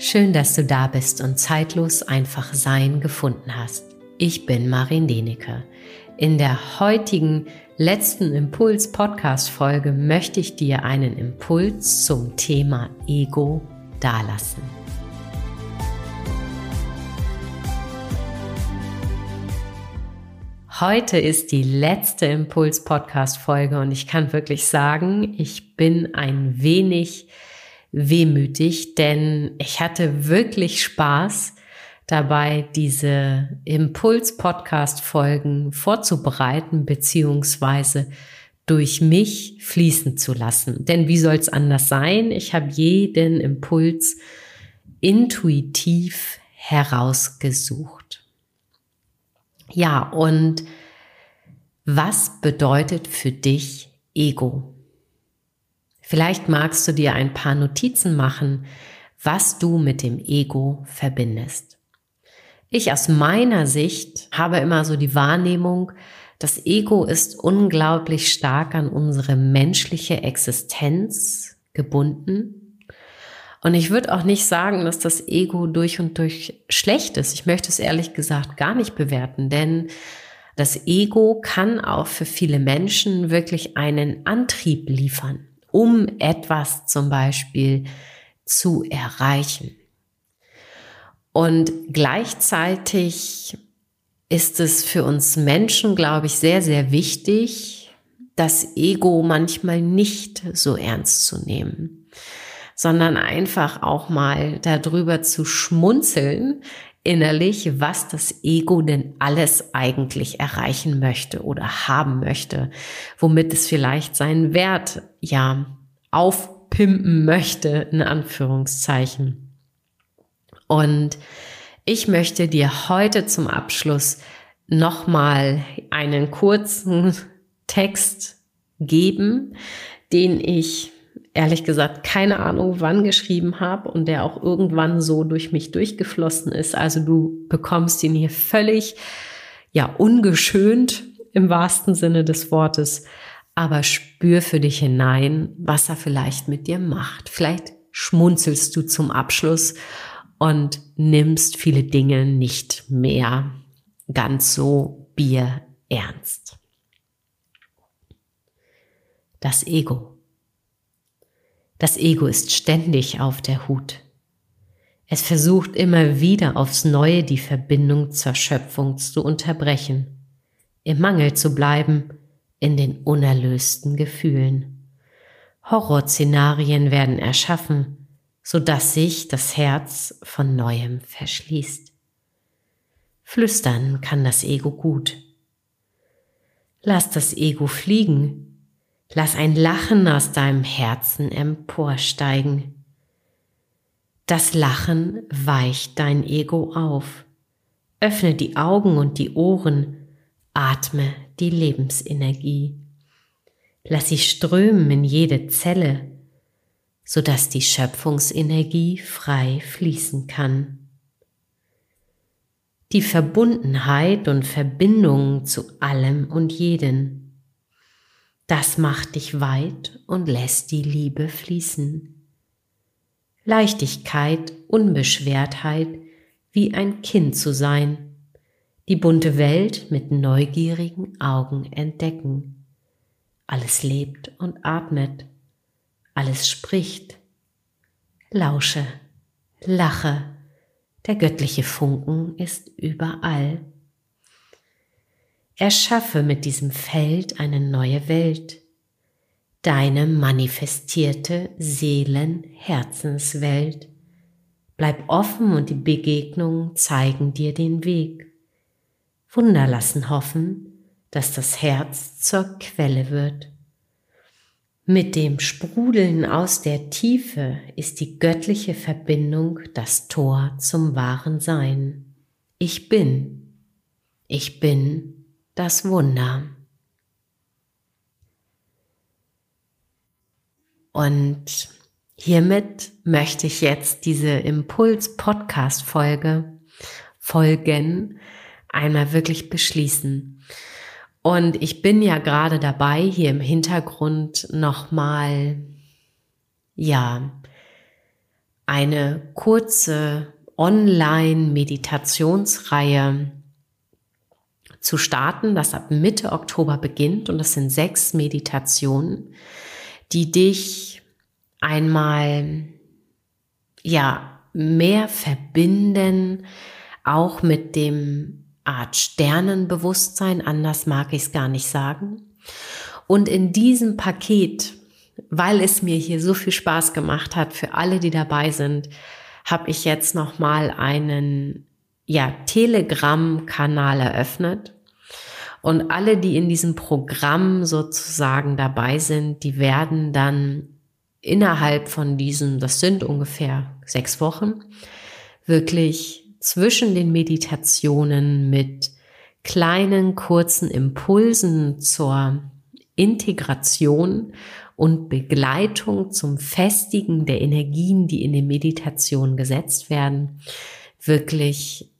Schön, dass du da bist und zeitlos einfach Sein gefunden hast. Ich bin Marin Denecke. In der heutigen letzten Impuls-Podcast-Folge möchte ich dir einen Impuls zum Thema Ego dalassen. Heute ist die letzte Impuls-Podcast-Folge und ich kann wirklich sagen, ich bin ein wenig wehmütig, denn ich hatte wirklich Spaß dabei, diese Impuls-Podcast-Folgen vorzubereiten beziehungsweise durch mich fließen zu lassen. Denn wie soll es anders sein? Ich habe jeden Impuls intuitiv herausgesucht. Ja, und was bedeutet für dich Ego? Vielleicht magst du dir ein paar Notizen machen, was du mit dem Ego verbindest. Ich aus meiner Sicht habe immer so die Wahrnehmung, das Ego ist unglaublich stark an unsere menschliche Existenz gebunden. Und ich würde auch nicht sagen, dass das Ego durch und durch schlecht ist. Ich möchte es ehrlich gesagt gar nicht bewerten, denn das Ego kann auch für viele Menschen wirklich einen Antrieb liefern um etwas zum Beispiel zu erreichen. Und gleichzeitig ist es für uns Menschen, glaube ich, sehr, sehr wichtig, das Ego manchmal nicht so ernst zu nehmen, sondern einfach auch mal darüber zu schmunzeln, innerlich, was das Ego denn alles eigentlich erreichen möchte oder haben möchte, womit es vielleicht seinen Wert ja aufpimpen möchte, in Anführungszeichen. Und ich möchte dir heute zum Abschluss nochmal einen kurzen Text geben, den ich ehrlich gesagt keine Ahnung, wann geschrieben habe und der auch irgendwann so durch mich durchgeflossen ist. Also du bekommst ihn hier völlig, ja, ungeschönt im wahrsten Sinne des Wortes, aber spür für dich hinein, was er vielleicht mit dir macht. Vielleicht schmunzelst du zum Abschluss und nimmst viele Dinge nicht mehr ganz so bierernst. Das Ego. Das Ego ist ständig auf der Hut. Es versucht immer wieder aufs Neue die Verbindung zur Schöpfung zu unterbrechen, im Mangel zu bleiben, in den unerlösten Gefühlen. Horrorszenarien werden erschaffen, so dass sich das Herz von neuem verschließt. Flüstern kann das Ego gut. Lass das Ego fliegen, Lass ein Lachen aus deinem Herzen emporsteigen. Das Lachen weicht dein Ego auf. Öffne die Augen und die Ohren, atme die Lebensenergie. Lass sie strömen in jede Zelle, sodass die Schöpfungsenergie frei fließen kann. Die Verbundenheit und Verbindung zu allem und jeden das macht dich weit und lässt die Liebe fließen. Leichtigkeit, Unbeschwertheit, wie ein Kind zu sein, die bunte Welt mit neugierigen Augen entdecken. Alles lebt und atmet, alles spricht. Lausche, lache, der göttliche Funken ist überall. Erschaffe mit diesem Feld eine neue Welt, deine manifestierte Seelen-Herzenswelt. Bleib offen und die Begegnungen zeigen dir den Weg. Wunder lassen hoffen, dass das Herz zur Quelle wird. Mit dem Sprudeln aus der Tiefe ist die göttliche Verbindung das Tor zum wahren Sein. Ich bin. Ich bin das Wunder. Und hiermit möchte ich jetzt diese Impuls-Podcast-Folge folgen, einmal wirklich beschließen. Und ich bin ja gerade dabei, hier im Hintergrund nochmal, ja, eine kurze Online-Meditationsreihe zu starten, das ab Mitte Oktober beginnt. Und das sind sechs Meditationen, die dich einmal, ja, mehr verbinden, auch mit dem Art Sternenbewusstsein, anders mag ich es gar nicht sagen. Und in diesem Paket, weil es mir hier so viel Spaß gemacht hat für alle, die dabei sind, habe ich jetzt noch mal einen ja, Telegram-Kanal eröffnet. Und alle, die in diesem Programm sozusagen dabei sind, die werden dann innerhalb von diesen, das sind ungefähr sechs Wochen, wirklich zwischen den Meditationen mit kleinen, kurzen Impulsen zur Integration und Begleitung zum Festigen der Energien, die in den Meditationen gesetzt werden, wirklich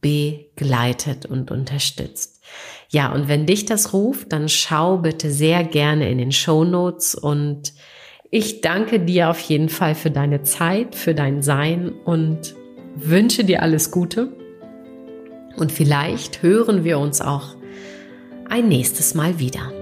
begleitet und unterstützt. Ja, und wenn dich das ruft, dann schau bitte sehr gerne in den Show Notes und ich danke dir auf jeden Fall für deine Zeit, für dein Sein und wünsche dir alles Gute. Und vielleicht hören wir uns auch ein nächstes Mal wieder.